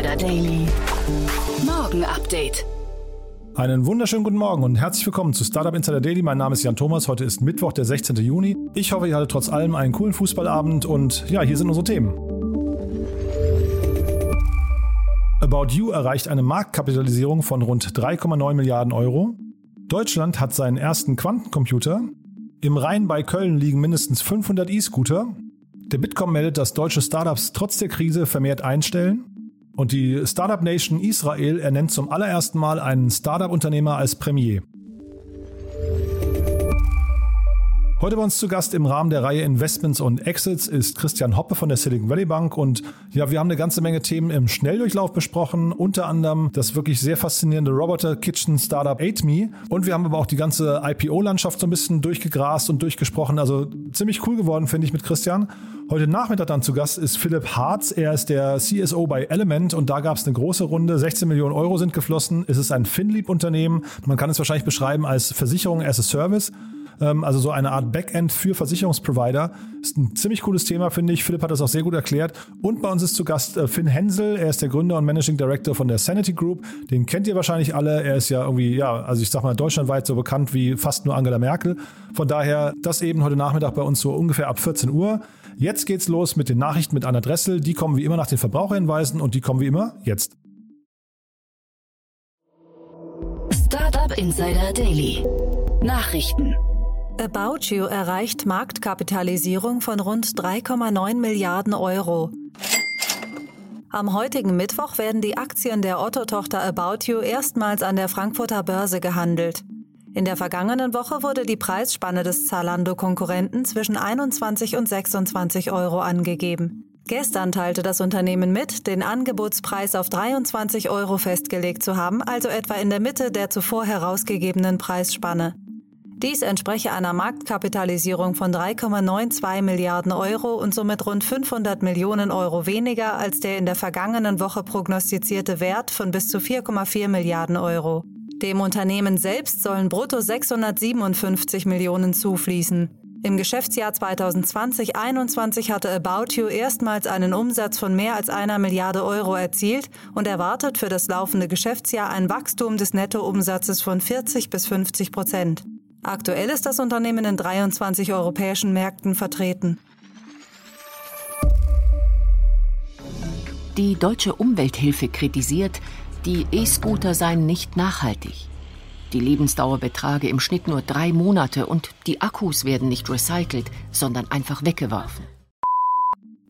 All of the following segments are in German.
Insider Daily. Morgen Update. Einen wunderschönen guten Morgen und herzlich willkommen zu Startup Insider Daily. Mein Name ist Jan Thomas. Heute ist Mittwoch, der 16. Juni. Ich hoffe, ihr hattet trotz allem einen coolen Fußballabend und ja, hier sind unsere Themen. About You erreicht eine Marktkapitalisierung von rund 3,9 Milliarden Euro. Deutschland hat seinen ersten Quantencomputer. Im Rhein bei Köln liegen mindestens 500 E-Scooter. Der Bitkom meldet, dass deutsche Startups trotz der Krise vermehrt einstellen. Und die Startup Nation Israel ernennt zum allerersten Mal einen Startup-Unternehmer als Premier. Heute bei uns zu Gast im Rahmen der Reihe Investments und Exits ist Christian Hoppe von der Silicon Valley Bank und ja, wir haben eine ganze Menge Themen im Schnelldurchlauf besprochen, unter anderem das wirklich sehr faszinierende Roboter Kitchen Startup 8Me und wir haben aber auch die ganze IPO-Landschaft so ein bisschen durchgegrast und durchgesprochen, also ziemlich cool geworden, finde ich, mit Christian. Heute Nachmittag dann zu Gast ist Philipp Harz. Er ist der CSO bei Element und da gab es eine große Runde. 16 Millionen Euro sind geflossen. Es ist ein FinLeap-Unternehmen. Man kann es wahrscheinlich beschreiben als Versicherung as a Service. Ähm, also so eine Art Backend für Versicherungsprovider. Ist ein ziemlich cooles Thema, finde ich. Philipp hat das auch sehr gut erklärt. Und bei uns ist zu Gast äh, Finn Hensel. Er ist der Gründer und Managing Director von der Sanity Group. Den kennt ihr wahrscheinlich alle. Er ist ja irgendwie, ja, also ich sag mal, deutschlandweit so bekannt wie fast nur Angela Merkel. Von daher, das eben heute Nachmittag bei uns so ungefähr ab 14 Uhr. Jetzt geht's los mit den Nachrichten mit Anna Dressel. Die kommen wie immer nach den Verbraucherhinweisen und die kommen wie immer jetzt. Startup Insider Daily. Nachrichten. About You erreicht Marktkapitalisierung von rund 3,9 Milliarden Euro. Am heutigen Mittwoch werden die Aktien der Otto-Tochter About You erstmals an der Frankfurter Börse gehandelt. In der vergangenen Woche wurde die Preisspanne des Zalando-Konkurrenten zwischen 21 und 26 Euro angegeben. Gestern teilte das Unternehmen mit, den Angebotspreis auf 23 Euro festgelegt zu haben, also etwa in der Mitte der zuvor herausgegebenen Preisspanne. Dies entspreche einer Marktkapitalisierung von 3,92 Milliarden Euro und somit rund 500 Millionen Euro weniger als der in der vergangenen Woche prognostizierte Wert von bis zu 4,4 Milliarden Euro. Dem Unternehmen selbst sollen brutto 657 Millionen zufließen. Im Geschäftsjahr 2020-21 hatte About You erstmals einen Umsatz von mehr als einer Milliarde Euro erzielt und erwartet für das laufende Geschäftsjahr ein Wachstum des Nettoumsatzes von 40 bis 50 Prozent. Aktuell ist das Unternehmen in 23 europäischen Märkten vertreten. Die deutsche Umwelthilfe kritisiert, die E-Scooter seien nicht nachhaltig. Die Lebensdauer betrage im Schnitt nur drei Monate und die Akkus werden nicht recycelt, sondern einfach weggeworfen.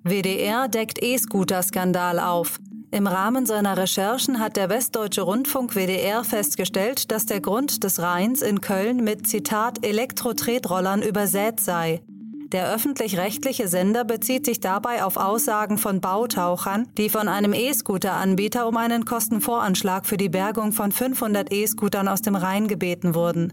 WDR deckt E-Scooter-Skandal auf. Im Rahmen seiner Recherchen hat der Westdeutsche Rundfunk WDR festgestellt, dass der Grund des Rheins in Köln mit Zitat Elektro-Tretrollern übersät sei. Der öffentlich-rechtliche Sender bezieht sich dabei auf Aussagen von Bautauchern, die von einem E-Scooter-Anbieter um einen Kostenvoranschlag für die Bergung von 500 E-Scootern aus dem Rhein gebeten wurden.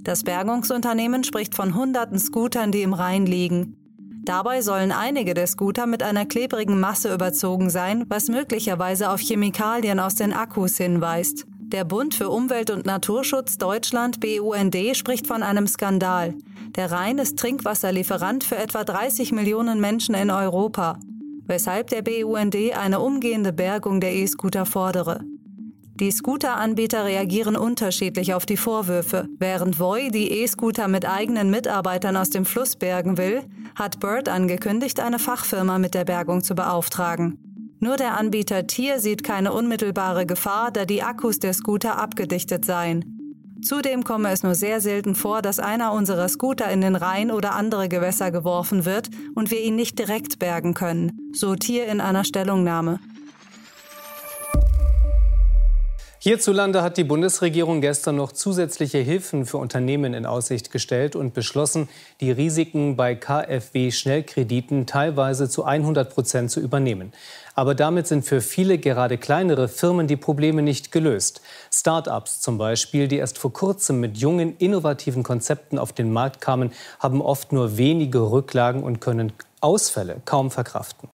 Das Bergungsunternehmen spricht von hunderten Scootern, die im Rhein liegen. Dabei sollen einige der Scooter mit einer klebrigen Masse überzogen sein, was möglicherweise auf Chemikalien aus den Akkus hinweist. Der Bund für Umwelt und Naturschutz Deutschland BUND spricht von einem Skandal. Der Rhein ist Trinkwasserlieferant für etwa 30 Millionen Menschen in Europa, weshalb der BUND eine umgehende Bergung der E-Scooter fordere. Die Scooter-Anbieter reagieren unterschiedlich auf die Vorwürfe. Während Voi die E-Scooter mit eigenen Mitarbeitern aus dem Fluss bergen will, hat Bird angekündigt, eine Fachfirma mit der Bergung zu beauftragen. Nur der Anbieter Tier sieht keine unmittelbare Gefahr, da die Akkus der Scooter abgedichtet seien. Zudem komme es nur sehr selten vor, dass einer unserer Scooter in den Rhein oder andere Gewässer geworfen wird und wir ihn nicht direkt bergen können, so Tier in einer Stellungnahme. Hierzulande hat die Bundesregierung gestern noch zusätzliche Hilfen für Unternehmen in Aussicht gestellt und beschlossen, die Risiken bei KfW-Schnellkrediten teilweise zu 100 Prozent zu übernehmen. Aber damit sind für viele gerade kleinere Firmen die Probleme nicht gelöst. Start-ups zum Beispiel, die erst vor kurzem mit jungen, innovativen Konzepten auf den Markt kamen, haben oft nur wenige Rücklagen und können Ausfälle kaum verkraften.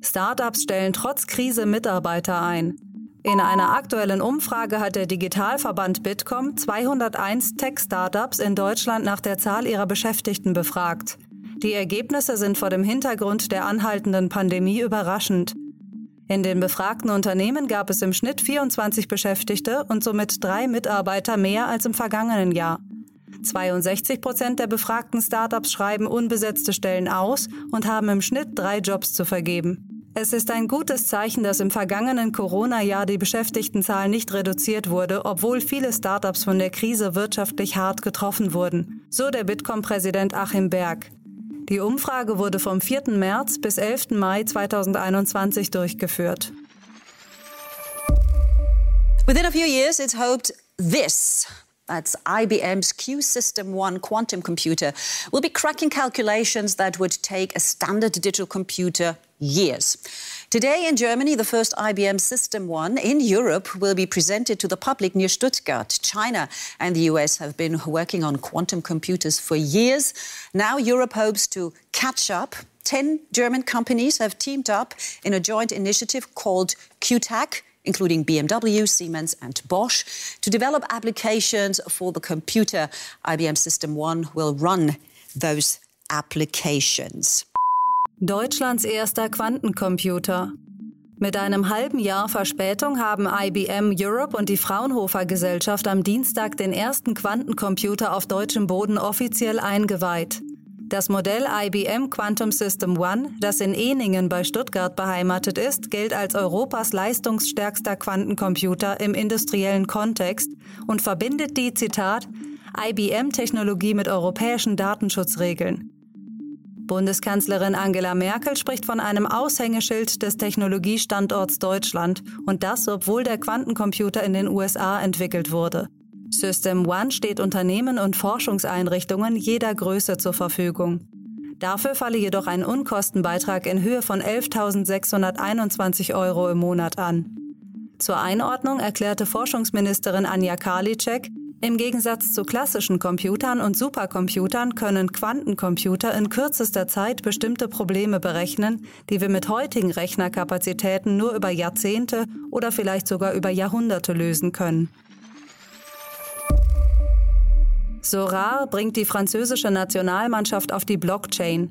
Start-ups stellen trotz Krise Mitarbeiter ein. In einer aktuellen Umfrage hat der Digitalverband Bitkom 201 Tech-Startups in Deutschland nach der Zahl ihrer Beschäftigten befragt. Die Ergebnisse sind vor dem Hintergrund der anhaltenden Pandemie überraschend. In den befragten Unternehmen gab es im Schnitt 24 Beschäftigte und somit drei Mitarbeiter mehr als im vergangenen Jahr. 62 Prozent der befragten Startups schreiben unbesetzte Stellen aus und haben im Schnitt drei Jobs zu vergeben. Es ist ein gutes Zeichen, dass im vergangenen Corona-Jahr die Beschäftigtenzahl nicht reduziert wurde, obwohl viele Startups von der Krise wirtschaftlich hart getroffen wurden, so der Bitkom-Präsident Achim Berg. Die Umfrage wurde vom 4. März bis 11. Mai 2021 durchgeführt. Within a few years, it's hoped this that's IBM's Q System One quantum computer, will be cracking calculations that would take a standard digital computer years. Today in Germany, the first IBM System One in Europe will be presented to the public near Stuttgart. China and the US have been working on quantum computers for years. Now Europe hopes to catch up. 10 German companies have teamed up in a joint initiative called QTAC including BMW, Siemens, and Bosch, to develop applications for the computer. IBM System One will run those applications. Deutschlands erster Quantencomputer. Mit einem halben Jahr Verspätung haben IBM Europe und die Fraunhofer Gesellschaft am Dienstag den ersten Quantencomputer auf deutschem Boden offiziell eingeweiht. Das Modell IBM Quantum System One, das in Eningen bei Stuttgart beheimatet ist, gilt als Europas leistungsstärkster Quantencomputer im industriellen Kontext und verbindet die, Zitat, IBM-Technologie mit europäischen Datenschutzregeln. Bundeskanzlerin Angela Merkel spricht von einem Aushängeschild des Technologiestandorts Deutschland und das, obwohl der Quantencomputer in den USA entwickelt wurde. System One steht Unternehmen und Forschungseinrichtungen jeder Größe zur Verfügung. Dafür falle jedoch ein Unkostenbeitrag in Höhe von 11.621 Euro im Monat an. Zur Einordnung erklärte Forschungsministerin Anja Karliczek, im Gegensatz zu klassischen Computern und Supercomputern können Quantencomputer in kürzester Zeit bestimmte Probleme berechnen, die wir mit heutigen Rechnerkapazitäten nur über Jahrzehnte oder vielleicht sogar über Jahrhunderte lösen können. Sorar bringt die französische Nationalmannschaft auf die Blockchain.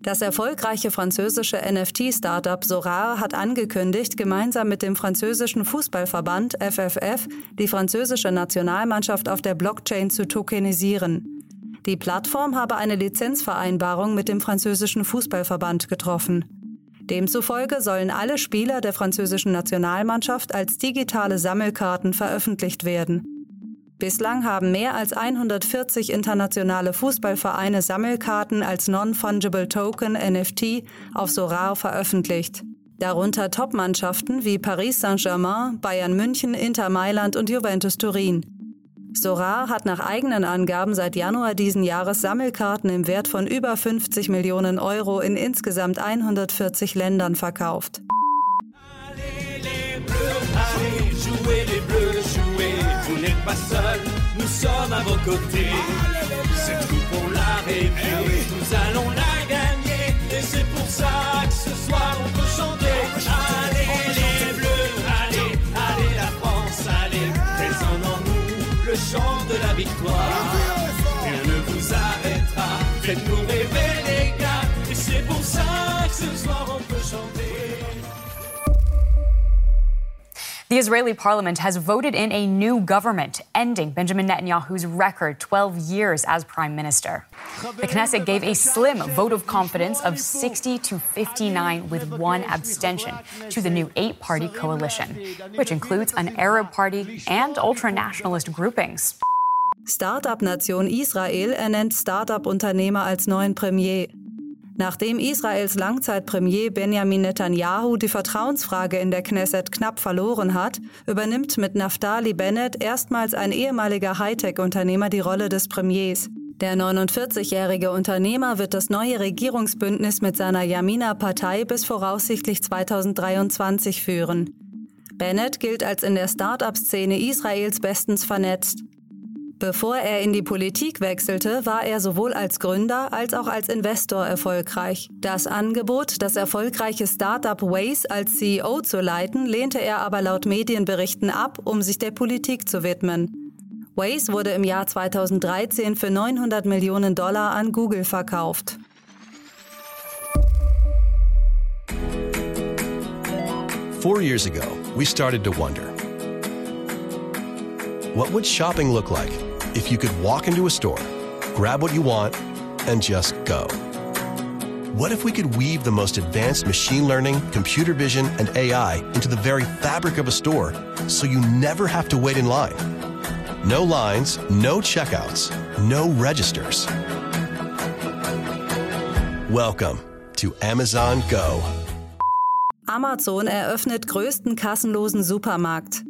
Das erfolgreiche französische NFT-Startup Sorar hat angekündigt, gemeinsam mit dem französischen Fußballverband FFF die französische Nationalmannschaft auf der Blockchain zu tokenisieren. Die Plattform habe eine Lizenzvereinbarung mit dem französischen Fußballverband getroffen. Demzufolge sollen alle Spieler der französischen Nationalmannschaft als digitale Sammelkarten veröffentlicht werden. Bislang haben mehr als 140 internationale Fußballvereine Sammelkarten als Non-Fungible Token NFT auf Sorar veröffentlicht. Darunter Top-Mannschaften wie Paris Saint-Germain, Bayern München, Inter Mailand und Juventus Turin. Sorar hat nach eigenen Angaben seit Januar diesen Jahres Sammelkarten im Wert von über 50 Millionen Euro in insgesamt 140 Ländern verkauft. pas côté. The Israeli parliament has voted in a new government, ending Benjamin Netanyahu's record 12 years as prime minister. The Knesset gave a slim vote of confidence of 60 to 59 with one abstention to the new eight party coalition, which includes an Arab party and ultra nationalist groupings. Startup-Nation Israel ernennt Startup-Unternehmer als neuen Premier. Nachdem Israels Langzeitpremier Benjamin Netanyahu die Vertrauensfrage in der Knesset knapp verloren hat, übernimmt mit Naftali Bennett erstmals ein ehemaliger Hightech-Unternehmer die Rolle des Premiers. Der 49-jährige Unternehmer wird das neue Regierungsbündnis mit seiner Yamina-Partei bis voraussichtlich 2023 führen. Bennett gilt als in der Start-up-Szene Israels bestens vernetzt. Bevor er in die Politik wechselte, war er sowohl als Gründer als auch als Investor erfolgreich. Das Angebot, das erfolgreiche Startup Waze als CEO zu leiten, lehnte er aber laut Medienberichten ab, um sich der Politik zu widmen. Waze wurde im Jahr 2013 für 900 Millionen Dollar an Google verkauft. Four years ago, we started to wonder what would shopping look like if you could walk into a store, grab what you want, and just go? What if we could weave the most advanced machine learning, computer vision, and AI into the very fabric of a store so you never have to wait in line? No lines, no checkouts, no registers. Welcome to Amazon Go. Amazon eröffnet größten kassenlosen Supermarkt.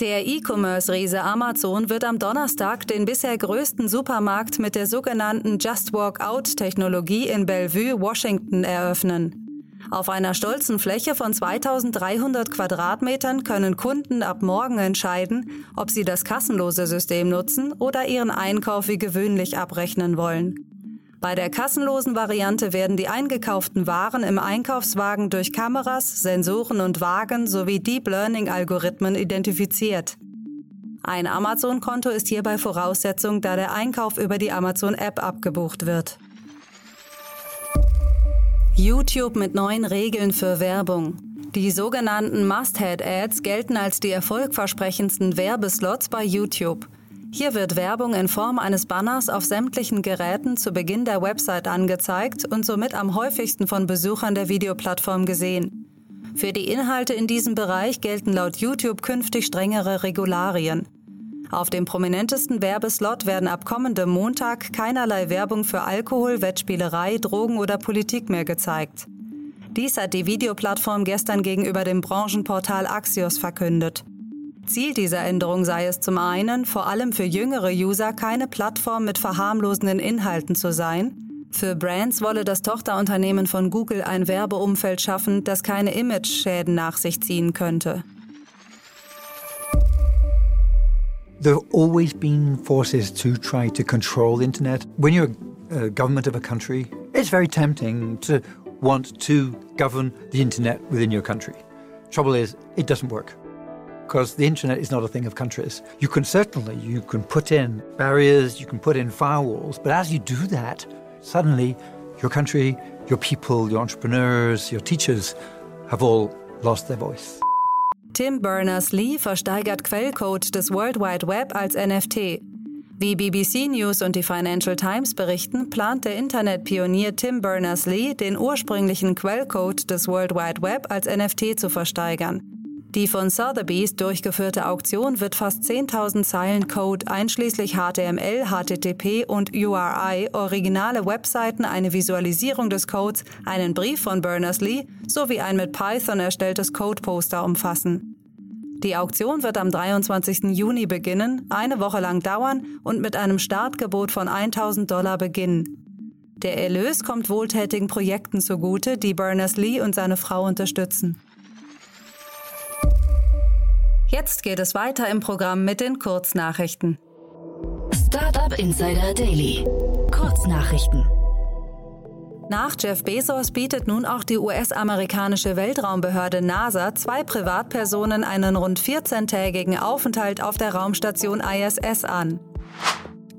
Der E-Commerce-Riese Amazon wird am Donnerstag den bisher größten Supermarkt mit der sogenannten Just Walk Out-Technologie in Bellevue, Washington eröffnen. Auf einer stolzen Fläche von 2300 Quadratmetern können Kunden ab morgen entscheiden, ob sie das kassenlose System nutzen oder ihren Einkauf wie gewöhnlich abrechnen wollen. Bei der kassenlosen Variante werden die eingekauften Waren im Einkaufswagen durch Kameras, Sensoren und Wagen sowie Deep Learning-Algorithmen identifiziert. Ein Amazon-Konto ist hierbei Voraussetzung, da der Einkauf über die Amazon-App abgebucht wird. YouTube mit neuen Regeln für Werbung. Die sogenannten Must-Head-Ads gelten als die erfolgversprechendsten Werbeslots bei YouTube. Hier wird Werbung in Form eines Banners auf sämtlichen Geräten zu Beginn der Website angezeigt und somit am häufigsten von Besuchern der Videoplattform gesehen. Für die Inhalte in diesem Bereich gelten laut YouTube künftig strengere Regularien. Auf dem prominentesten Werbeslot werden ab kommendem Montag keinerlei Werbung für Alkohol, Wettspielerei, Drogen oder Politik mehr gezeigt. Dies hat die Videoplattform gestern gegenüber dem Branchenportal Axios verkündet. Ziel dieser Änderung sei es zum einen, vor allem für jüngere User keine Plattform mit verharmlosenden Inhalten zu sein. Für Brands wolle das Tochterunternehmen von Google ein Werbeumfeld schaffen, das keine Image-Schäden nach sich ziehen könnte. There have always been forces to try to control the internet. When you're a government of a country, it's very tempting to want to govern the internet within your country. Trouble is, it doesn't work. Because the internet is not a thing of countries. You can certainly you can put in barriers, you can put in firewalls, but as you do that, suddenly your country, your people, your entrepreneurs, your teachers have all lost their voice. Tim Berners-Lee versteigert Quellcode des World Wide Web als NFT. Wie BBC News und die Financial Times berichten, plant der Internetpionier Tim Berners-Lee, den ursprünglichen Quellcode des World Wide Web als NFT zu versteigern. Die von Sotheby's durchgeführte Auktion wird fast 10.000 Zeilen Code einschließlich HTML, HTTP und URI, originale Webseiten, eine Visualisierung des Codes, einen Brief von Berners-Lee sowie ein mit Python erstelltes Codeposter umfassen. Die Auktion wird am 23. Juni beginnen, eine Woche lang dauern und mit einem Startgebot von 1000 Dollar beginnen. Der Erlös kommt wohltätigen Projekten zugute, die Berners-Lee und seine Frau unterstützen. Jetzt geht es weiter im Programm mit den Kurznachrichten. Startup Insider Daily. Kurznachrichten. Nach Jeff Bezos bietet nun auch die US-amerikanische Weltraumbehörde NASA zwei Privatpersonen einen rund 14-tägigen Aufenthalt auf der Raumstation ISS an.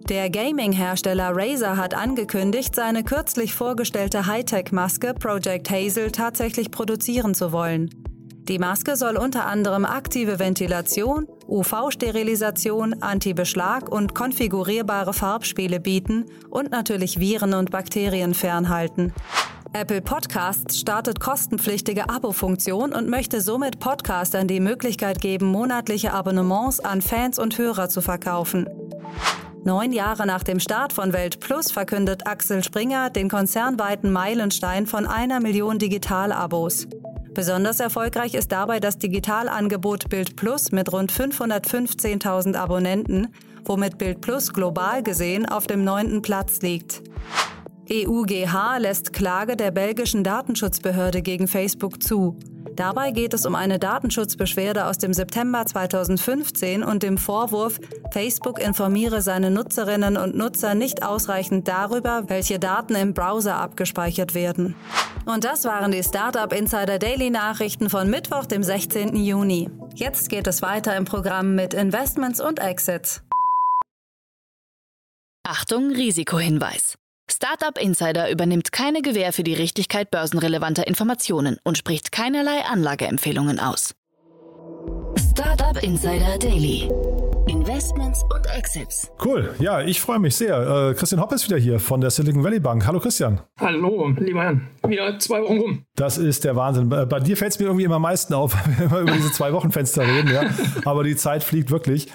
Der Gaming-Hersteller Razer hat angekündigt, seine kürzlich vorgestellte Hightech-Maske Project Hazel tatsächlich produzieren zu wollen. Die Maske soll unter anderem aktive Ventilation, UV-Sterilisation, Anti-Beschlag und konfigurierbare Farbspiele bieten und natürlich Viren und Bakterien fernhalten. Apple Podcasts startet kostenpflichtige Abo-Funktion und möchte somit Podcastern die Möglichkeit geben, monatliche Abonnements an Fans und Hörer zu verkaufen. Neun Jahre nach dem Start von Welt Plus verkündet Axel Springer den konzernweiten Meilenstein von einer Million Digital-Abos. Besonders erfolgreich ist dabei das Digitalangebot Bild Plus mit rund 515.000 Abonnenten, womit Bild Plus global gesehen auf dem neunten Platz liegt. EUGH lässt Klage der belgischen Datenschutzbehörde gegen Facebook zu. Dabei geht es um eine Datenschutzbeschwerde aus dem September 2015 und dem Vorwurf, Facebook informiere seine Nutzerinnen und Nutzer nicht ausreichend darüber, welche Daten im Browser abgespeichert werden. Und das waren die Startup Insider Daily Nachrichten von Mittwoch, dem 16. Juni. Jetzt geht es weiter im Programm mit Investments und Exits. Achtung, Risikohinweis. Startup Insider übernimmt keine Gewähr für die Richtigkeit börsenrelevanter Informationen und spricht keinerlei Anlageempfehlungen aus. Startup Insider Daily. Investments und Exits. Cool, ja, ich freue mich sehr. Äh, Christian Hopp ist wieder hier von der Silicon Valley Bank. Hallo Christian. Hallo, lieber Jan. Wieder zwei Wochen rum. Das ist der Wahnsinn. Bei dir fällt es mir irgendwie immer am meisten auf, wenn wir über diese zwei Wochen Fenster reden. Ja. Aber die Zeit fliegt wirklich.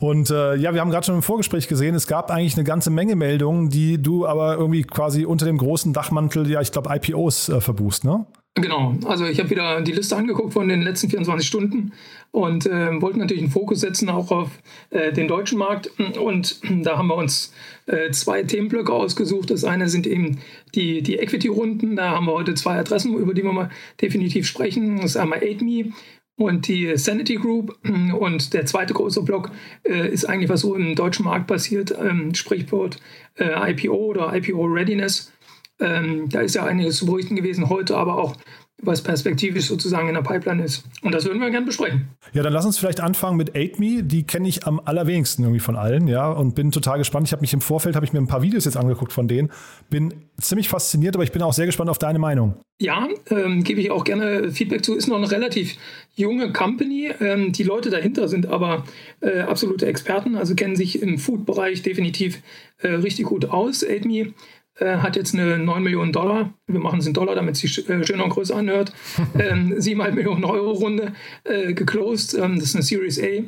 Und äh, ja, wir haben gerade schon im Vorgespräch gesehen, es gab eigentlich eine ganze Menge Meldungen, die du aber irgendwie quasi unter dem großen Dachmantel, ja, ich glaube, IPOs äh, verbuchst, ne? Genau, also ich habe wieder die Liste angeguckt von den letzten 24 Stunden und äh, wollten natürlich einen Fokus setzen auch auf äh, den deutschen Markt. Und da haben wir uns äh, zwei Themenblöcke ausgesucht. Das eine sind eben die, die Equity-Runden. Da haben wir heute zwei Adressen, über die wir mal definitiv sprechen. Das ist einmal 8Me und die Sanity Group. Und der zweite große Block äh, ist eigentlich, was so im deutschen Markt passiert, ähm, Sprichwort äh, IPO oder IPO Readiness. Ähm, da ist ja einiges zu berichten gewesen heute, aber auch was perspektivisch sozusagen in der Pipeline ist. Und das würden wir gerne besprechen. Ja, dann lass uns vielleicht anfangen mit 8Me. Die kenne ich am allerwenigsten irgendwie von allen, ja, und bin total gespannt. Ich habe mich im Vorfeld, habe ich mir ein paar Videos jetzt angeguckt von denen. Bin ziemlich fasziniert, aber ich bin auch sehr gespannt auf deine Meinung. Ja, ähm, gebe ich auch gerne Feedback zu. Ist noch eine relativ junge Company. Ähm, die Leute dahinter sind aber äh, absolute Experten, also kennen sich im Food-Bereich definitiv äh, richtig gut aus. 8Me äh, hat jetzt eine 9 Millionen Dollar, wir machen es in Dollar, damit es sich äh, schöner und größer anhört, ähm, 7,5 Millionen Euro Runde äh, geclosed. Ähm, das ist eine Series A.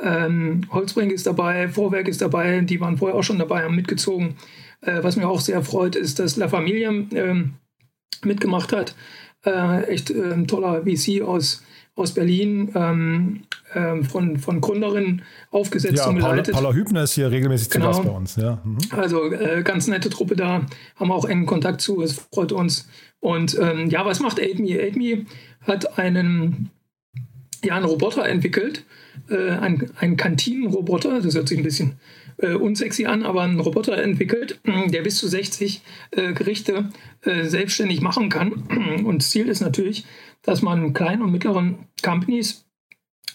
Ähm, Holzbrink ist dabei, Vorwerk ist dabei, die waren vorher auch schon dabei, haben mitgezogen. Äh, was mir auch sehr freut, ist, dass La Familia ähm, mitgemacht hat. Äh, echt äh, toller VC aus aus Berlin ähm, ähm, von, von Gründerinnen aufgesetzt ja, und geleitet. Paula, Paula Hübner ist hier regelmäßig zu genau. Gast bei uns. Ja. Mhm. Also äh, ganz nette Truppe da, haben wir auch engen Kontakt zu, es freut uns. Und ähm, ja, was macht AidMe? AidMe hat einen, ja, einen Roboter entwickelt, äh, einen, einen Kantinenroboter, das hört sich ein bisschen äh, unsexy an, aber einen Roboter entwickelt, der bis zu 60 äh, Gerichte äh, selbstständig machen kann. Und Ziel ist natürlich, dass man kleinen und mittleren Companies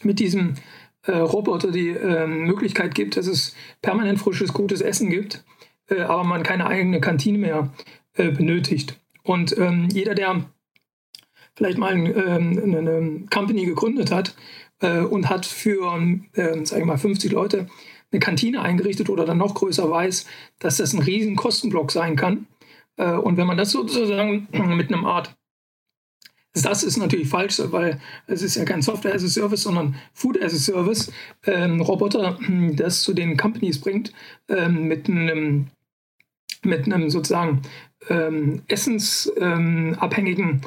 mit diesem äh, Roboter die äh, Möglichkeit gibt, dass es permanent frisches, gutes Essen gibt, äh, aber man keine eigene Kantine mehr äh, benötigt. Und ähm, jeder, der vielleicht mal ähm, eine Company gegründet hat äh, und hat für, äh, sage ich mal, 50 Leute eine Kantine eingerichtet oder dann noch größer weiß, dass das ein riesen Kostenblock sein kann. und wenn man das sozusagen mit einem Art das ist natürlich falsch, weil es ist ja kein Software as a Service, sondern Food as a Service. Ähm, Roboter, das zu den Companies bringt, ähm, mit einem mit einem sozusagen ähm, essensabhängigen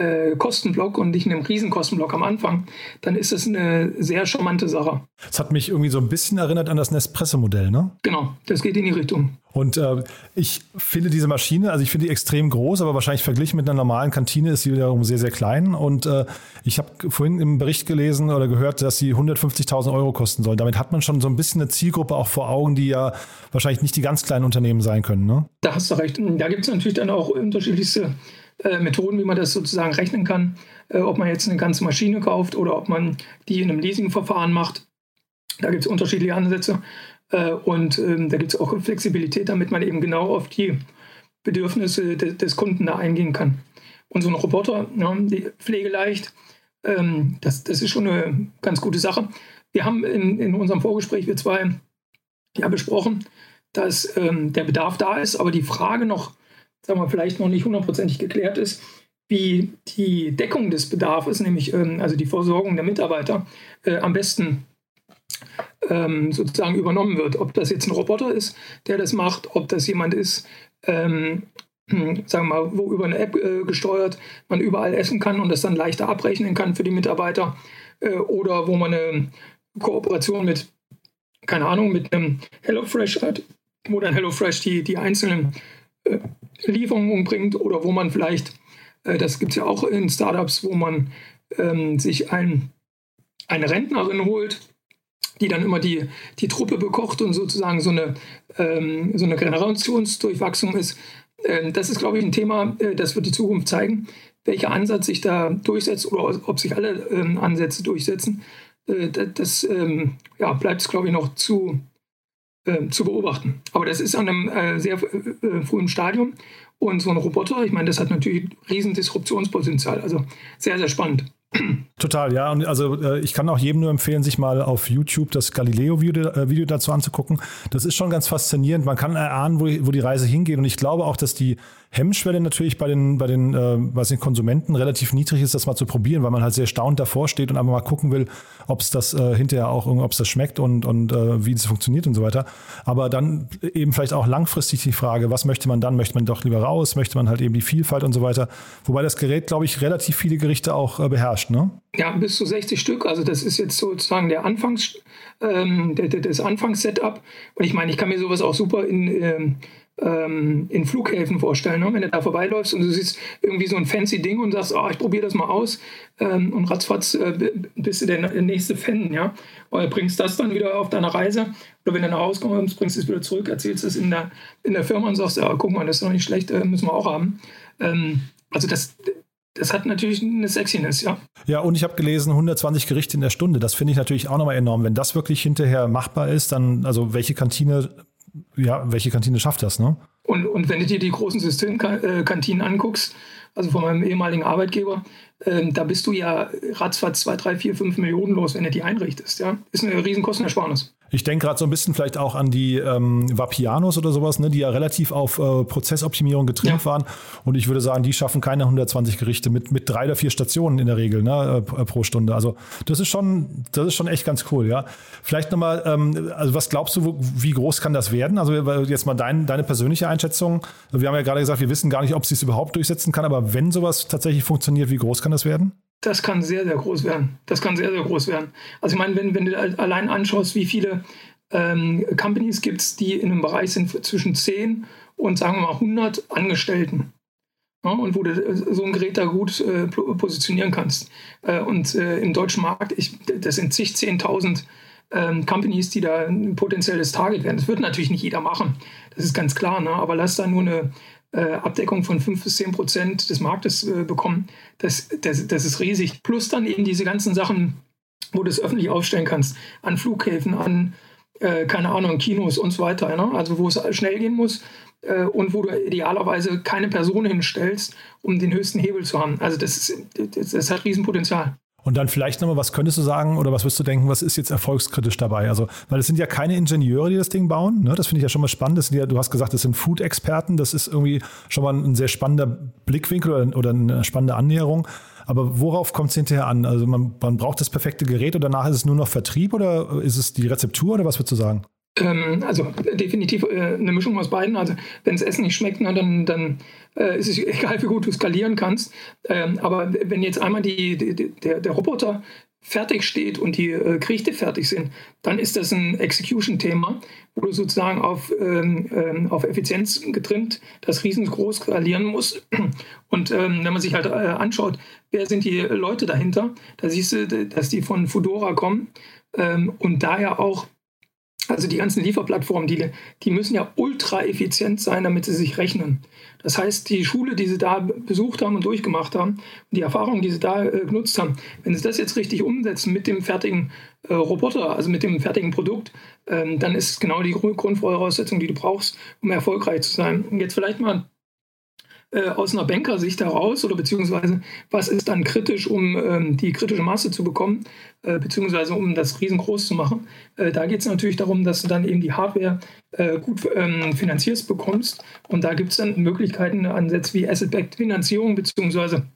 äh, Kostenblock und nicht einem Riesenkostenblock am Anfang, dann ist das eine sehr charmante Sache. Das hat mich irgendwie so ein bisschen erinnert an das Nespresso-Modell, ne? Genau, das geht in die Richtung. Und äh, ich finde diese Maschine, also ich finde die extrem groß, aber wahrscheinlich verglichen mit einer normalen Kantine ist sie wiederum sehr, sehr klein. Und äh, ich habe vorhin im Bericht gelesen oder gehört, dass sie 150.000 Euro kosten soll. Damit hat man schon so ein bisschen eine Zielgruppe auch vor Augen, die ja wahrscheinlich nicht die ganz kleinen Unternehmen sein können. Ne? Da hast du recht. Da gibt es natürlich dann auch unterschiedlichste äh, Methoden, wie man das sozusagen rechnen kann. Äh, ob man jetzt eine ganze Maschine kauft oder ob man die in einem Leasingverfahren macht. Da gibt es unterschiedliche Ansätze. Äh, und ähm, da gibt es auch Flexibilität, damit man eben genau auf die Bedürfnisse de des Kunden da eingehen kann. Und so ein Roboter, ja, die pflegeleicht, ähm, das, das ist schon eine ganz gute Sache. Wir haben in, in unserem Vorgespräch, wir zwei, ja besprochen, dass ähm, der Bedarf da ist, aber die Frage noch sagen wir, vielleicht noch nicht hundertprozentig geklärt ist, wie die Deckung des Bedarfs, nämlich ähm, also die Versorgung der Mitarbeiter, äh, am besten ähm, sozusagen übernommen wird. Ob das jetzt ein Roboter ist, der das macht, ob das jemand ist, ähm, sagen wir mal, wo über eine App äh, gesteuert man überall essen kann und das dann leichter abrechnen kann für die Mitarbeiter äh, oder wo man eine Kooperation mit, keine Ahnung, mit einem HelloFresh hat, wo dann HelloFresh die, die einzelnen Lieferungen bringt oder wo man vielleicht, äh, das gibt es ja auch in Startups, wo man ähm, sich ein, eine Rentnerin holt, die dann immer die, die Truppe bekocht und sozusagen so eine, ähm, so eine Generationsdurchwachsung ist. Ähm, das ist, glaube ich, ein Thema, äh, das wird die Zukunft zeigen, welcher Ansatz sich da durchsetzt oder ob sich alle ähm, Ansätze durchsetzen. Äh, das ähm, ja, bleibt, glaube ich, noch zu, äh, zu beobachten. Aber das ist an einem äh, sehr äh, frühen Stadium. Und so ein Roboter, ich meine, das hat natürlich riesen Disruptionspotenzial. Also sehr, sehr spannend. Total, ja. Und also äh, ich kann auch jedem nur empfehlen, sich mal auf YouTube das Galileo-Video äh, Video dazu anzugucken. Das ist schon ganz faszinierend. Man kann erahnen, wo, wo die Reise hingeht. Und ich glaube auch, dass die Hemmschwelle natürlich bei den, bei den, äh, bei den Konsumenten relativ niedrig ist, das mal zu probieren, weil man halt sehr staunend davor steht und einfach mal gucken will, ob es das äh, hinterher auch, ob es das schmeckt und, und äh, wie das funktioniert und so weiter. Aber dann eben vielleicht auch langfristig die Frage, was möchte man dann? Möchte man doch lieber raus? Möchte man halt eben die Vielfalt und so weiter? Wobei das Gerät, glaube ich, relativ viele Gerichte auch äh, beherrscht, ne? Ja, bis zu 60 Stück. Also das ist jetzt sozusagen der Anfangs, ähm, der, der, das Anfangssetup. Und ich meine, ich kann mir sowas auch super in, ähm, ähm, in Flughäfen vorstellen. Ne? Wenn du da vorbeiläufst und du siehst irgendwie so ein fancy Ding und sagst, oh, ich probiere das mal aus ähm, und ratzfatz äh, bist du der nächste Fan. Ja? Oder bringst das dann wieder auf deiner Reise oder wenn du nach Hause kommst, bringst du es wieder zurück, erzählst es in der, in der Firma und sagst, ja, guck mal, das ist doch nicht schlecht, äh, müssen wir auch haben. Ähm, also das, das hat natürlich eine Sexiness, ja. Ja, und ich habe gelesen, 120 Gerichte in der Stunde. Das finde ich natürlich auch nochmal enorm. Wenn das wirklich hinterher machbar ist, dann, also welche Kantine ja, welche Kantine schafft das, ne? Und, und wenn du dir die großen Systemkantinen anguckst, also von meinem ehemaligen Arbeitgeber, ähm, da bist du ja ratzfatz 2, 3, 4, 5 Millionen los, wenn du die einrichtest. Ja? Ist eine riesen Kostenersparnis. Ich denke gerade so ein bisschen vielleicht auch an die ähm, Vapianos oder sowas, ne, die ja relativ auf äh, Prozessoptimierung getrimmt ja. waren. Und ich würde sagen, die schaffen keine 120 Gerichte mit, mit drei oder vier Stationen in der Regel ne, äh, pro Stunde. Also das ist schon, das ist schon echt ganz cool, ja. Vielleicht nochmal, ähm, also was glaubst du, wie groß kann das werden? Also jetzt mal dein, deine persönliche Einschätzung. Wir haben ja gerade gesagt, wir wissen gar nicht, ob sie es überhaupt durchsetzen kann, aber wenn sowas tatsächlich funktioniert, wie groß kann das werden? Das kann sehr, sehr groß werden. Das kann sehr, sehr groß werden. Also ich meine, wenn, wenn du allein anschaust, wie viele ähm, Companies gibt es, die in einem Bereich sind zwischen 10 und sagen wir mal 100 Angestellten. Ja, und wo du äh, so ein Gerät da gut äh, positionieren kannst. Äh, und äh, im deutschen Markt, ich, das sind zig, 10.000 ähm, Companies, die da ein potenzielles Target werden. Das wird natürlich nicht jeder machen, das ist ganz klar, ne? aber lass da nur eine, Abdeckung von 5 bis 10 Prozent des Marktes äh, bekommen, das, das, das ist riesig. Plus dann eben diese ganzen Sachen, wo du es öffentlich aufstellen kannst, an Flughäfen, an, äh, keine Ahnung, Kinos und so weiter. Ne? Also wo es schnell gehen muss äh, und wo du idealerweise keine Person hinstellst, um den höchsten Hebel zu haben. Also das, ist, das, das hat Riesenpotenzial. Und dann vielleicht nochmal, was könntest du sagen oder was wirst du denken, was ist jetzt erfolgskritisch dabei? Also, weil es sind ja keine Ingenieure, die das Ding bauen. Ne? Das finde ich ja schon mal spannend. Das sind ja, du hast gesagt, das sind Food-Experten. Das ist irgendwie schon mal ein sehr spannender Blickwinkel oder, oder eine spannende Annäherung. Aber worauf kommt es hinterher an? Also man, man braucht das perfekte Gerät und danach ist es nur noch Vertrieb oder ist es die Rezeptur oder was würdest du sagen? Ähm, also definitiv äh, eine Mischung aus beiden. Also wenn das Essen nicht schmeckt, na, dann, dann äh, ist es egal, wie gut du skalieren kannst. Ähm, aber wenn jetzt einmal die, die, der, der Roboter fertig steht und die äh, Gerichte fertig sind, dann ist das ein Execution-Thema, wo du sozusagen auf, ähm, ähm auf Effizienz getrimmt das riesengroß skalieren musst. Und ähm, wenn man sich halt äh, anschaut, wer sind die Leute dahinter, da siehst du, dass die von Fudora kommen ähm, und daher auch also die ganzen Lieferplattformen, die, die müssen ja ultra effizient sein, damit sie sich rechnen. Das heißt, die Schule, die sie da besucht haben und durchgemacht haben, die Erfahrungen, die sie da äh, genutzt haben, wenn sie das jetzt richtig umsetzen mit dem fertigen äh, Roboter, also mit dem fertigen Produkt, ähm, dann ist es genau die Grundvoraussetzung, die du brauchst, um erfolgreich zu sein. Und jetzt vielleicht mal äh, aus einer Bankersicht heraus oder beziehungsweise was ist dann kritisch, um ähm, die kritische Masse zu bekommen, äh, beziehungsweise um das riesengroß zu machen. Äh, da geht es natürlich darum, dass du dann eben die Hardware äh, gut ähm, finanzierst bekommst und da gibt es dann Möglichkeiten, Ansätze wie Asset-Backed Finanzierung beziehungsweise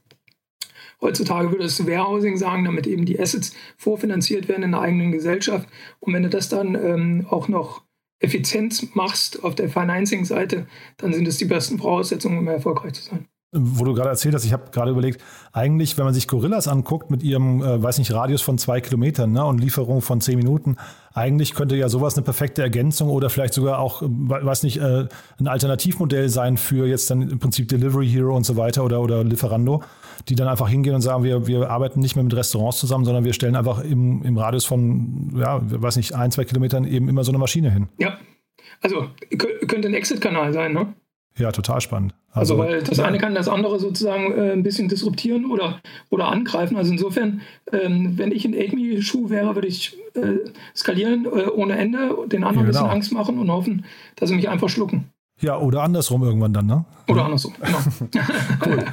Heutzutage würde es Warehousing sagen, damit eben die Assets vorfinanziert werden in einer eigenen Gesellschaft. Und wenn du das dann ähm, auch noch effizient machst auf der Financing-Seite, dann sind es die besten Voraussetzungen, um erfolgreich zu sein. Wo du gerade erzählt hast, ich habe gerade überlegt, eigentlich, wenn man sich Gorillas anguckt mit ihrem, äh, weiß nicht, Radius von zwei Kilometern ne, und Lieferung von zehn Minuten, eigentlich könnte ja sowas eine perfekte Ergänzung oder vielleicht sogar auch, äh, weiß nicht, äh, ein Alternativmodell sein für jetzt dann im Prinzip Delivery Hero und so weiter oder, oder Lieferando, die dann einfach hingehen und sagen, wir, wir arbeiten nicht mehr mit Restaurants zusammen, sondern wir stellen einfach im, im Radius von, ja, weiß nicht, ein, zwei Kilometern eben immer so eine Maschine hin. Ja, also könnte ein Exit-Kanal sein, ne? Ja, total spannend. Also, also weil das eine kann das andere sozusagen äh, ein bisschen disruptieren oder, oder angreifen. Also insofern, ähm, wenn ich in AidMe-Schuh wäre, würde ich äh, skalieren äh, ohne Ende, den anderen ja, genau. ein bisschen Angst machen und hoffen, dass sie mich einfach schlucken. Ja, oder andersrum irgendwann dann, ne? Oder andersrum, genau. cool.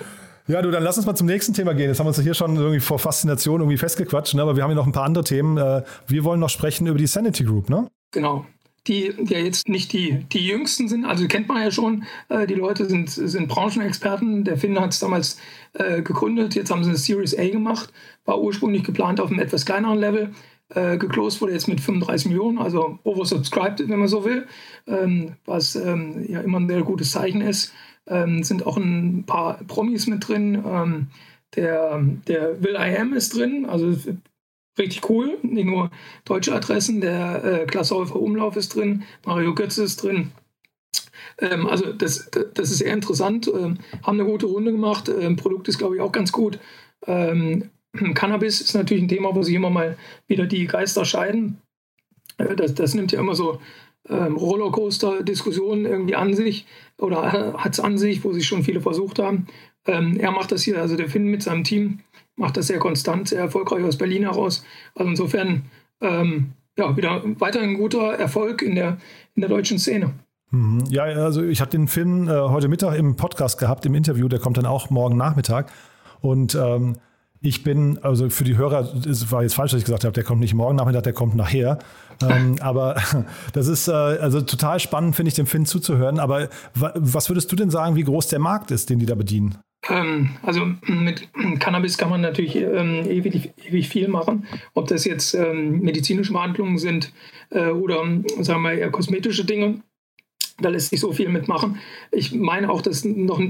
Ja, du, dann lass uns mal zum nächsten Thema gehen. Jetzt haben wir uns hier schon irgendwie vor Faszination irgendwie festgequatscht, ne? aber wir haben ja noch ein paar andere Themen. Äh, wir wollen noch sprechen über die Sanity Group, ne? Genau die ja jetzt nicht die, die jüngsten sind. Also kennt man ja schon, äh, die Leute sind, sind Branchenexperten. Der Finn hat es damals äh, gegründet, jetzt haben sie eine Series A gemacht, war ursprünglich geplant auf einem etwas kleineren Level. Äh, geclosed wurde jetzt mit 35 Millionen, also oversubscribed, wenn man so will, ähm, was ähm, ja immer ein sehr gutes Zeichen ist. Ähm, sind auch ein paar Promis mit drin. Ähm, der, der Will I Am ist drin, also richtig cool. Nicht nur deutsche Adressen, der äh, Häufer Umlauf ist drin, Mario Götze ist drin. Ähm, also das, das ist sehr interessant. Ähm, haben eine gute Runde gemacht. Ähm, Produkt ist, glaube ich, auch ganz gut. Ähm, Cannabis ist natürlich ein Thema, wo sich immer mal wieder die Geister scheiden. Äh, das, das nimmt ja immer so ähm, Rollercoaster-Diskussionen irgendwie an sich oder äh, hat es an sich, wo sich schon viele versucht haben. Ähm, er macht das hier, also der Finn mit seinem Team macht das sehr konstant, sehr erfolgreich aus Berlin heraus. Also insofern ähm, ja, wieder weiterhin guter Erfolg in der, in der deutschen Szene. Mhm. Ja, also ich habe den Finn äh, heute Mittag im Podcast gehabt, im Interview, der kommt dann auch morgen Nachmittag. Und ähm, ich bin, also für die Hörer, es war jetzt falsch, dass ich gesagt habe, der kommt nicht morgen Nachmittag, der kommt nachher. ähm, aber das ist äh, also total spannend, finde ich, dem Finn zuzuhören. Aber was würdest du denn sagen, wie groß der Markt ist, den die da bedienen? Ähm, also mit Cannabis kann man natürlich ähm, ewig, ewig, viel machen. Ob das jetzt ähm, medizinische Behandlungen sind äh, oder, sagen wir, eher kosmetische Dinge. Da lässt sich so viel mitmachen. Ich meine auch, dass noch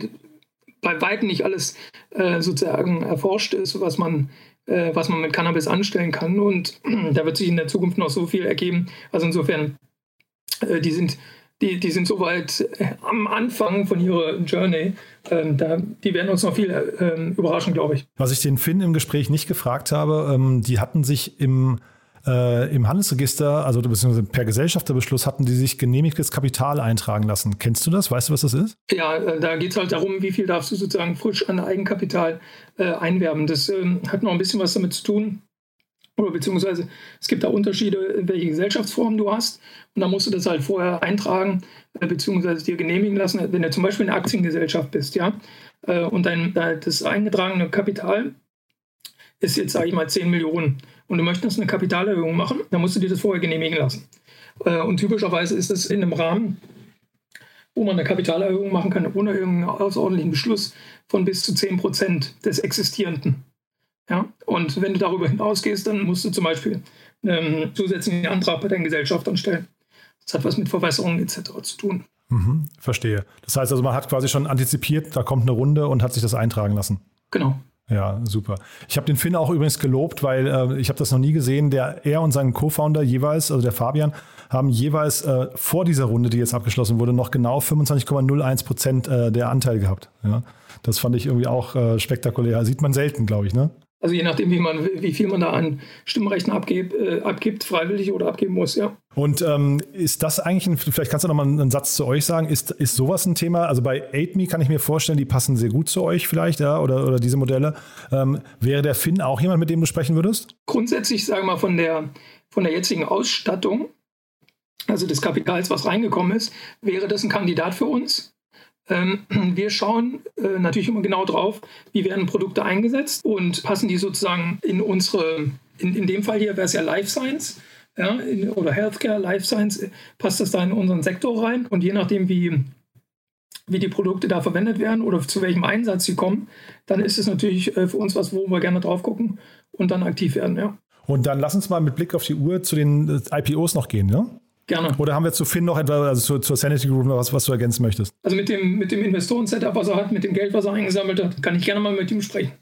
bei weitem nicht alles äh, sozusagen erforscht ist, was man, äh, was man mit Cannabis anstellen kann. Und da wird sich in der Zukunft noch so viel ergeben. Also insofern, äh, die sind die, die sind soweit äh, am Anfang von ihrer Journey. Ähm, da, die werden uns noch viel ähm, überraschen, glaube ich. Was ich den Finn im Gespräch nicht gefragt habe, ähm, die hatten sich im, äh, im Handelsregister, also beziehungsweise per Gesellschafterbeschluss, hatten die sich genehmigtes Kapital eintragen lassen. Kennst du das? Weißt du, was das ist? Ja, äh, da geht es halt darum, wie viel darfst du sozusagen frisch an Eigenkapital äh, einwerben. Das ähm, hat noch ein bisschen was damit zu tun oder beziehungsweise es gibt da Unterschiede, welche Gesellschaftsform du hast. Und da musst du das halt vorher eintragen, äh, beziehungsweise dir genehmigen lassen, wenn du zum Beispiel eine Aktiengesellschaft bist, ja. Äh, und dein, das eingetragene Kapital ist jetzt, sage ich mal, 10 Millionen. Und du möchtest eine Kapitalerhöhung machen, dann musst du dir das vorher genehmigen lassen. Äh, und typischerweise ist das in einem Rahmen, wo man eine Kapitalerhöhung machen kann, ohne irgendeinen außerordentlichen Beschluss von bis zu 10 Prozent des Existierenden. Ja? Und wenn du darüber hinausgehst, dann musst du zum Beispiel einen zusätzlichen Antrag bei deinen Gesellschaftern stellen. Das hat was mit Verwässerungen etc. zu tun. Mhm, verstehe. Das heißt also, man hat quasi schon antizipiert, da kommt eine Runde und hat sich das eintragen lassen. Genau. Ja, super. Ich habe den Finn auch übrigens gelobt, weil äh, ich habe das noch nie gesehen. Der, er und sein Co-Founder jeweils, also der Fabian, haben jeweils äh, vor dieser Runde, die jetzt abgeschlossen wurde, noch genau 25,01 Prozent äh, der Anteil gehabt. Ja, das fand ich irgendwie auch äh, spektakulär. Sieht man selten, glaube ich, ne? Also je nachdem, wie, man, wie viel man da an Stimmrechten abgib, äh, abgibt, freiwillig oder abgeben muss, ja. Und ähm, ist das eigentlich, ein, vielleicht kannst du noch mal einen Satz zu euch sagen, ist, ist sowas ein Thema? Also bei AidMe kann ich mir vorstellen, die passen sehr gut zu euch vielleicht, ja, oder, oder diese Modelle. Ähm, wäre der Finn auch jemand, mit dem du sprechen würdest? Grundsätzlich, sagen wir mal, von der, von der jetzigen Ausstattung, also des Kapitals, was reingekommen ist, wäre das ein Kandidat für uns. Ähm, wir schauen äh, natürlich immer genau drauf, wie werden Produkte eingesetzt und passen die sozusagen in unsere, in, in dem Fall hier wäre es ja Life Science, ja, in, oder Healthcare, Life Science, passt das da in unseren Sektor rein und je nachdem, wie, wie die Produkte da verwendet werden oder zu welchem Einsatz sie kommen, dann ist es natürlich äh, für uns was, wo wir gerne drauf gucken und dann aktiv werden, ja. Und dann lass uns mal mit Blick auf die Uhr zu den äh, IPOs noch gehen, ne? Gerne. Oder haben wir zu Finn noch etwas, also zur, zur Sanity Group noch was, was du ergänzen möchtest? Also mit dem, mit dem Investoren-Setup, was er hat, mit dem Geld, was er eingesammelt hat, kann ich gerne mal mit ihm sprechen.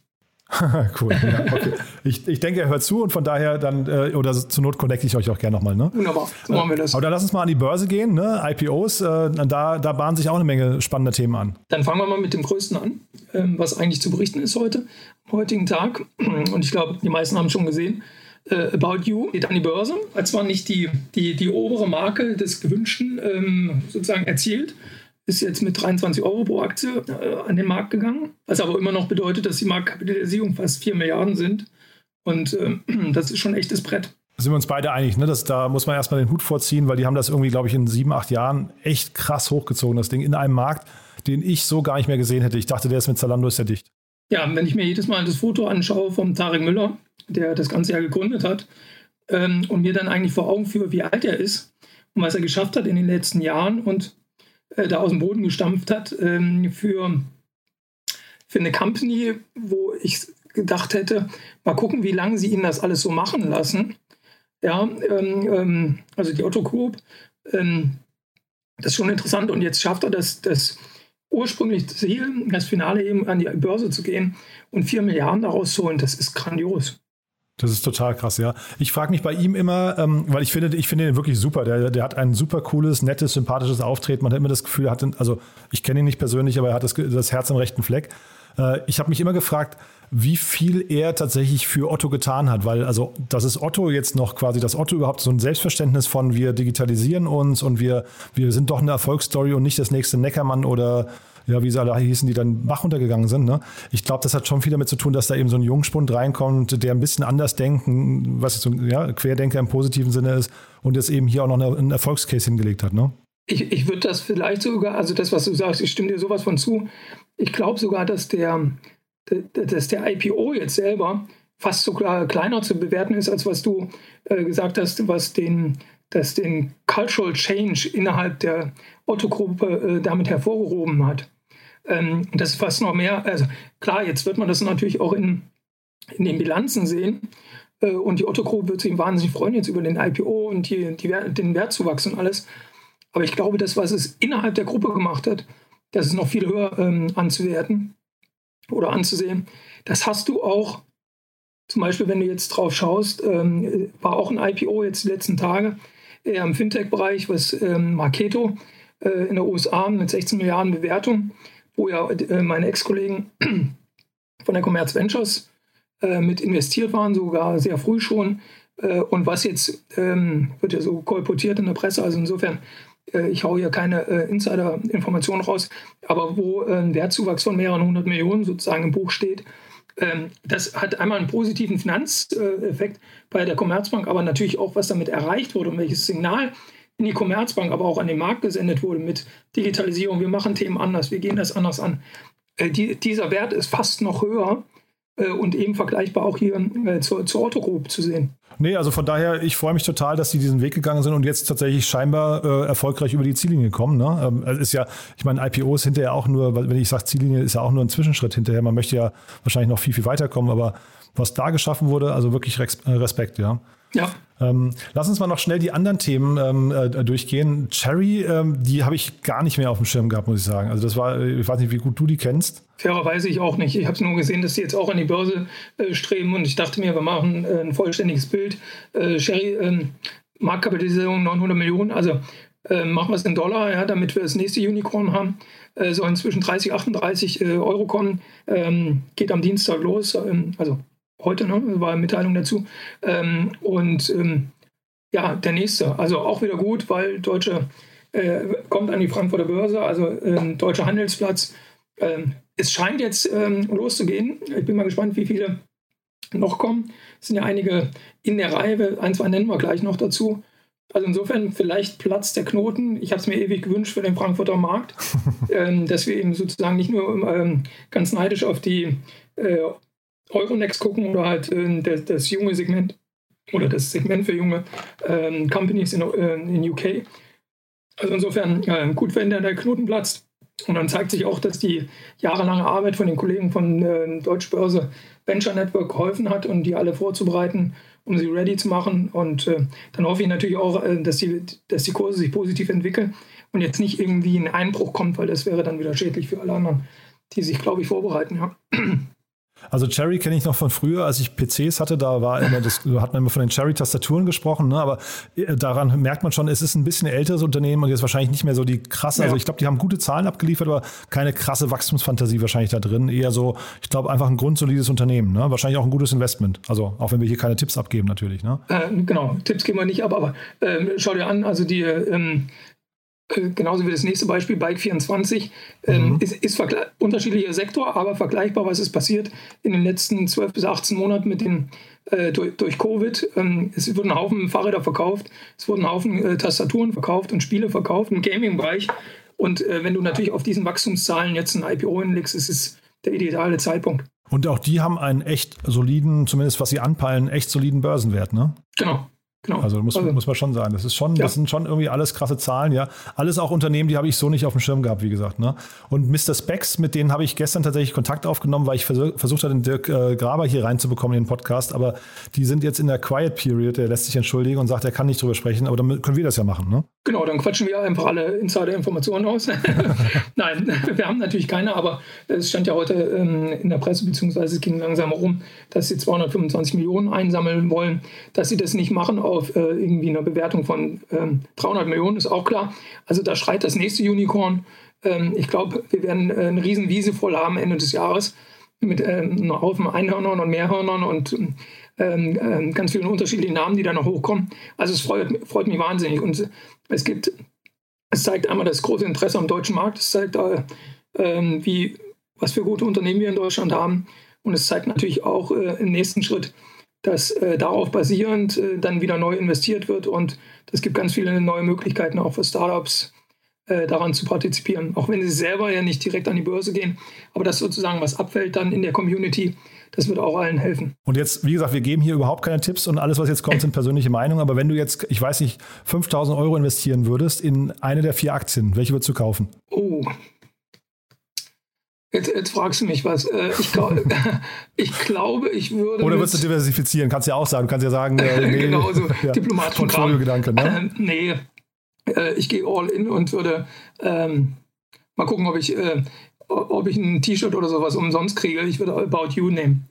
cool. Ja, okay. ich, ich denke, er hört zu und von daher dann, äh, oder zur Not connecte ich euch auch gerne nochmal. Ne? Wunderbar, so machen wir das. Aber dann lass uns mal an die Börse gehen, ne? IPOs, äh, da, da bahnen sich auch eine Menge spannender Themen an. Dann fangen wir mal mit dem größten an, ähm, was eigentlich zu berichten ist heute, am heutigen Tag. Und ich glaube, die meisten haben es schon gesehen äh, About You geht an die Börse, hat zwar nicht die, die, die obere Marke des Gewünschten ähm, sozusagen erzielt, ist jetzt mit 23 Euro pro Aktie äh, an den Markt gegangen, was aber immer noch bedeutet, dass die Marktkapitalisierung fast 4 Milliarden sind. Und äh, das ist schon ein echtes Brett. sind wir uns beide einig, ne? Das, da muss man erstmal den Hut vorziehen, weil die haben das irgendwie, glaube ich, in sieben, acht Jahren echt krass hochgezogen, das Ding, in einem Markt, den ich so gar nicht mehr gesehen hätte. Ich dachte, der ist mit Zalando ist ja dicht. Ja, wenn ich mir jedes Mal das Foto anschaue vom Tarek Müller, der das Ganze ja gegründet hat, ähm, und mir dann eigentlich vor Augen führe, wie alt er ist und was er geschafft hat in den letzten Jahren und äh, da aus dem Boden gestampft hat ähm, für, für eine Company, wo ich gedacht hätte, mal gucken, wie lange sie ihn das alles so machen lassen. Ja, ähm, ähm also die Otto Group, ähm, das ist schon interessant und jetzt schafft er das, das ursprüngliche Ziel, das Finale eben an die Börse zu gehen und vier Milliarden daraus zu holen, das ist grandios. Das ist total krass, ja. Ich frage mich bei ihm immer, ähm, weil ich finde, ich finde ihn wirklich super. Der, der hat ein super cooles, nettes, sympathisches Auftreten. Man hat immer das Gefühl, er hat, also ich kenne ihn nicht persönlich, aber er hat das, das Herz am rechten Fleck. Äh, ich habe mich immer gefragt, wie viel er tatsächlich für Otto getan hat, weil also das ist Otto jetzt noch quasi, dass Otto überhaupt so ein Selbstverständnis von wir digitalisieren uns und wir, wir sind doch eine Erfolgsstory und nicht das nächste Neckermann oder ja, wie sie alle hießen, die dann Bach runtergegangen sind. Ne? Ich glaube, das hat schon viel damit zu tun, dass da eben so ein Jungspund reinkommt, der ein bisschen anders denken, was so ja, Querdenker im positiven Sinne ist und jetzt eben hier auch noch einen Erfolgscase hingelegt hat. Ne? Ich, ich würde das vielleicht sogar, also das, was du sagst, ich stimme dir sowas von zu. Ich glaube sogar, dass der, dass der IPO jetzt selber fast sogar kleiner zu bewerten ist, als was du äh, gesagt hast, was den, das den Cultural Change innerhalb der Otto-Gruppe äh, damit hervorgehoben hat. Ähm, das ist fast noch mehr, also klar, jetzt wird man das natürlich auch in, in den Bilanzen sehen. Äh, und die Otto-Gruppe wird sich wahnsinnig freuen jetzt über den IPO und die, die, den Wertzuwachs und alles. Aber ich glaube, das, was es innerhalb der Gruppe gemacht hat, das ist noch viel höher ähm, anzuwerten oder anzusehen. Das hast du auch, zum Beispiel, wenn du jetzt drauf schaust, ähm, war auch ein IPO jetzt die letzten Tage eher im Fintech-Bereich, was ähm, Marketo äh, in der USA mit 16 Milliarden Bewertung, wo ja äh, meine Ex-Kollegen von der Commerz Ventures äh, mit investiert waren, sogar sehr früh schon. Äh, und was jetzt ähm, wird ja so kolportiert in der Presse, also insofern ich haue hier keine Insider-Informationen raus, aber wo ein Wertzuwachs von mehreren hundert Millionen sozusagen im Buch steht, ähm, das hat einmal einen positiven Finanzeffekt bei der Commerzbank, aber natürlich auch, was damit erreicht wurde und welches Signal in die Commerzbank, aber auch an den Markt gesendet wurde mit Digitalisierung. Wir machen Themen anders, wir gehen das anders an. dieser Wert ist fast noch höher und eben vergleichbar auch hier zur, zur Otto Group zu sehen. Nee, also von daher, ich freue mich total, dass sie diesen Weg gegangen sind und jetzt tatsächlich scheinbar äh, erfolgreich über die Ziellinie kommen. Ne? Ähm, es ist ja, ich meine, IPO ist hinterher auch nur, wenn ich sage Ziellinie, ist ja auch nur ein Zwischenschritt hinterher. Man möchte ja wahrscheinlich noch viel, viel weiterkommen, aber was da geschaffen wurde, also wirklich äh, Respekt, ja. Ja. Ähm, lass uns mal noch schnell die anderen Themen ähm, äh, durchgehen. Cherry, ähm, die habe ich gar nicht mehr auf dem Schirm gehabt, muss ich sagen. Also das war, ich weiß nicht, wie gut du die kennst. Fairerweise ich auch nicht. Ich habe es nur gesehen, dass sie jetzt auch an die Börse äh, streben und ich dachte mir, wir machen äh, ein vollständiges Bild. Äh, Cherry, ähm, Marktkapitalisierung 900 Millionen, also äh, machen wir es in Dollar, ja, damit wir das nächste Unicorn haben. Äh, sollen zwischen 30 und 38 Euro kommen. Ähm, geht am Dienstag los, ähm, also heute, ne? war eine Mitteilung dazu. Ähm, und ähm, ja, der nächste, also auch wieder gut, weil Deutsche äh, kommt an die Frankfurter Börse, also ähm, Deutscher Handelsplatz. Ähm, es scheint jetzt ähm, loszugehen. Ich bin mal gespannt, wie viele noch kommen. Es sind ja einige in der Reihe, ein, zwei nennen wir gleich noch dazu. Also insofern vielleicht Platz der Knoten. Ich habe es mir ewig gewünscht für den Frankfurter Markt, ähm, dass wir eben sozusagen nicht nur ähm, ganz neidisch auf die äh, Euronext gucken oder halt äh, das, das, junge Segment oder das Segment für junge äh, Companies in, äh, in UK. Also insofern äh, gut, wenn der, der Knoten platzt. Und dann zeigt sich auch, dass die jahrelange Arbeit von den Kollegen von äh, Deutsche Börse Venture Network geholfen hat und die alle vorzubereiten, um sie ready zu machen. Und äh, dann hoffe ich natürlich auch, äh, dass, die, dass die Kurse sich positiv entwickeln und jetzt nicht irgendwie ein Einbruch kommt, weil das wäre dann wieder schädlich für alle anderen, die sich, glaube ich, vorbereiten. Ja. Also Cherry kenne ich noch von früher, als ich PCs hatte, da war immer das, hat man immer von den Cherry-Tastaturen gesprochen, ne? aber äh, daran merkt man schon, es ist ein bisschen älteres Unternehmen und jetzt wahrscheinlich nicht mehr so die krasse, also ja. also ich glaube, die haben gute Zahlen abgeliefert, aber keine krasse Wachstumsfantasie wahrscheinlich da drin. Eher so, ich glaube, einfach ein grundsolides Unternehmen, ne? wahrscheinlich auch ein gutes Investment. Also auch wenn wir hier keine Tipps abgeben natürlich. Ne? Äh, genau, Tipps geben wir nicht ab, aber äh, schau dir an, also die ähm, äh, genauso wie das nächste Beispiel, Bike24, ähm, mhm. ist, ist unterschiedlicher Sektor, aber vergleichbar, was ist passiert in den letzten 12 bis 18 Monaten mit den, äh, durch, durch, Covid. Ähm, es wurden Haufen Fahrräder verkauft, es wurden Haufen äh, Tastaturen verkauft und Spiele verkauft im Gaming-Bereich. Und äh, wenn du natürlich auf diesen Wachstumszahlen jetzt ein IPO hinlegst, ist es der ideale Zeitpunkt. Und auch die haben einen echt soliden, zumindest was sie anpeilen, echt soliden Börsenwert, ne? Genau. Genau. Also muss, also, muss man schon sagen, das ist schon, ja. das sind schon irgendwie alles krasse Zahlen, ja. Alles auch Unternehmen, die habe ich so nicht auf dem Schirm gehabt, wie gesagt. Ne? Und Mr. Specs, mit denen habe ich gestern tatsächlich Kontakt aufgenommen, weil ich vers versucht habe, den Dirk äh, Graber hier reinzubekommen in den Podcast. Aber die sind jetzt in der Quiet Period, der lässt sich entschuldigen und sagt, er kann nicht drüber sprechen, aber dann können wir das ja machen, ne? Genau, dann quatschen wir einfach alle Insider-Informationen aus. Nein, wir haben natürlich keine, aber es stand ja heute ähm, in der Presse, beziehungsweise es ging langsam rum, dass sie 225 Millionen einsammeln wollen, dass sie das nicht machen auf äh, irgendwie einer Bewertung von ähm, 300 Millionen, ist auch klar. Also da schreit das nächste Unicorn. Ähm, ich glaube, wir werden äh, eine riesen Wiese voll haben Ende des Jahres mit ähm, einem Haufen Einhörnern und Mehrhörnern und ähm, ähm, ganz vielen unterschiedlichen Namen, die da noch hochkommen. Also es freut, freut mich wahnsinnig. Und es gibt, es zeigt einmal das große Interesse am deutschen Markt, es zeigt, äh, äh, wie, was für gute Unternehmen wir in Deutschland haben. Und es zeigt natürlich auch äh, im nächsten Schritt, dass äh, darauf basierend äh, dann wieder neu investiert wird. Und es gibt ganz viele neue Möglichkeiten auch für Startups, äh, daran zu partizipieren. Auch wenn sie selber ja nicht direkt an die Börse gehen. Aber das sozusagen, was abfällt dann in der Community, das wird auch allen helfen. Und jetzt, wie gesagt, wir geben hier überhaupt keine Tipps und alles, was jetzt kommt, sind persönliche Meinungen. Aber wenn du jetzt, ich weiß nicht, 5000 Euro investieren würdest in eine der vier Aktien, welche würdest du kaufen? Oh, Jetzt, jetzt, fragst du mich was. Äh, ich, ich, glaube, ich würde. Oder würdest du diversifizieren? Kannst du ja auch sagen. Du kannst ja sagen, äh, nee, genau, so ja, diplomatisch. Portfolio-Gedanke, ne? Äh, nee, äh, ich gehe all in und würde ähm, mal gucken, ob ich äh, ob ich ein T-Shirt oder sowas umsonst kriege. Ich würde About You nehmen.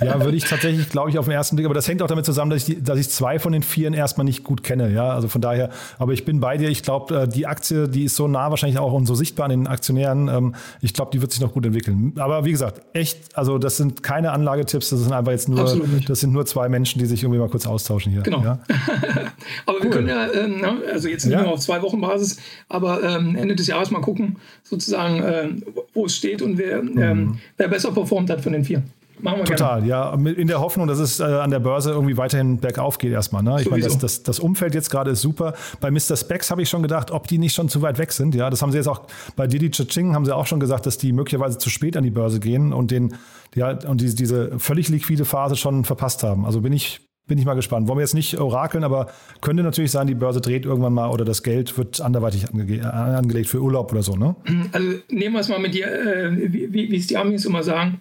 Ja, würde ich tatsächlich, glaube ich, auf den ersten Blick. Aber das hängt auch damit zusammen, dass ich, die, dass ich zwei von den vieren erstmal nicht gut kenne. Ja, also von daher. Aber ich bin bei dir. Ich glaube, äh, die Aktie, die ist so nah wahrscheinlich auch und so sichtbar an den Aktionären. Ähm, ich glaube, die wird sich noch gut entwickeln. Aber wie gesagt, echt, also das sind keine Anlagetipps. Das sind einfach jetzt nur, das sind nur zwei Menschen, die sich irgendwie mal kurz austauschen hier. Genau. Ja? aber cool. wir können ja, ähm, also jetzt nicht ja. nur auf zwei Wochen Basis, aber ähm, Ende des Jahres mal gucken, sozusagen, äh, wo es steht und wer, mhm. wer besser performt hat von den vier. Machen wir Total, gerne. ja. In der Hoffnung, dass es äh, an der Börse irgendwie weiterhin bergauf geht erstmal. Ne? Ich meine, das, das, das, Umfeld jetzt gerade ist super. Bei Mr. Specs habe ich schon gedacht, ob die nicht schon zu weit weg sind. Ja, das haben sie jetzt auch bei Didi Ching haben sie auch schon gesagt, dass die möglicherweise zu spät an die Börse gehen und den, ja, und diese, diese völlig liquide Phase schon verpasst haben. Also bin ich, bin ich mal gespannt. Wollen wir jetzt nicht orakeln, aber könnte natürlich sein, die Börse dreht irgendwann mal oder das Geld wird anderweitig ange äh, angelegt für Urlaub oder so, ne? Also nehmen wir es mal mit dir, äh, wie, wie es die Amis immer sagen,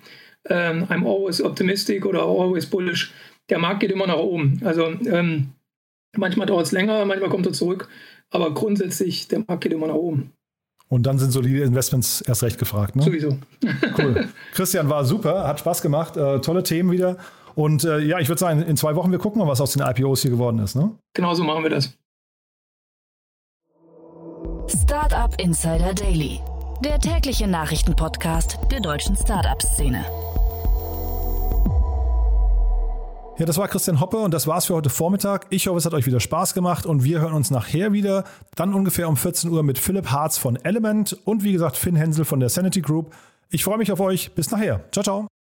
ähm, I'm always optimistic oder always bullish. Der Markt geht immer nach oben. Also ähm, manchmal dauert es länger, manchmal kommt er zurück, aber grundsätzlich, der Markt geht immer nach oben. Und dann sind solide Investments erst recht gefragt. Ne? Sowieso. Cool. Christian war super, hat Spaß gemacht, äh, tolle Themen wieder. Und äh, ja, ich würde sagen, in zwei Wochen, wir gucken mal, was aus den IPOs hier geworden ist. Ne? Genau so machen wir das. Startup Insider Daily, der tägliche Nachrichtenpodcast der deutschen Startup-Szene. Ja, das war Christian Hoppe und das war's für heute Vormittag. Ich hoffe, es hat euch wieder Spaß gemacht und wir hören uns nachher wieder. Dann ungefähr um 14 Uhr mit Philipp Harz von Element und wie gesagt Finn Hensel von der Sanity Group. Ich freue mich auf euch. Bis nachher. Ciao, ciao.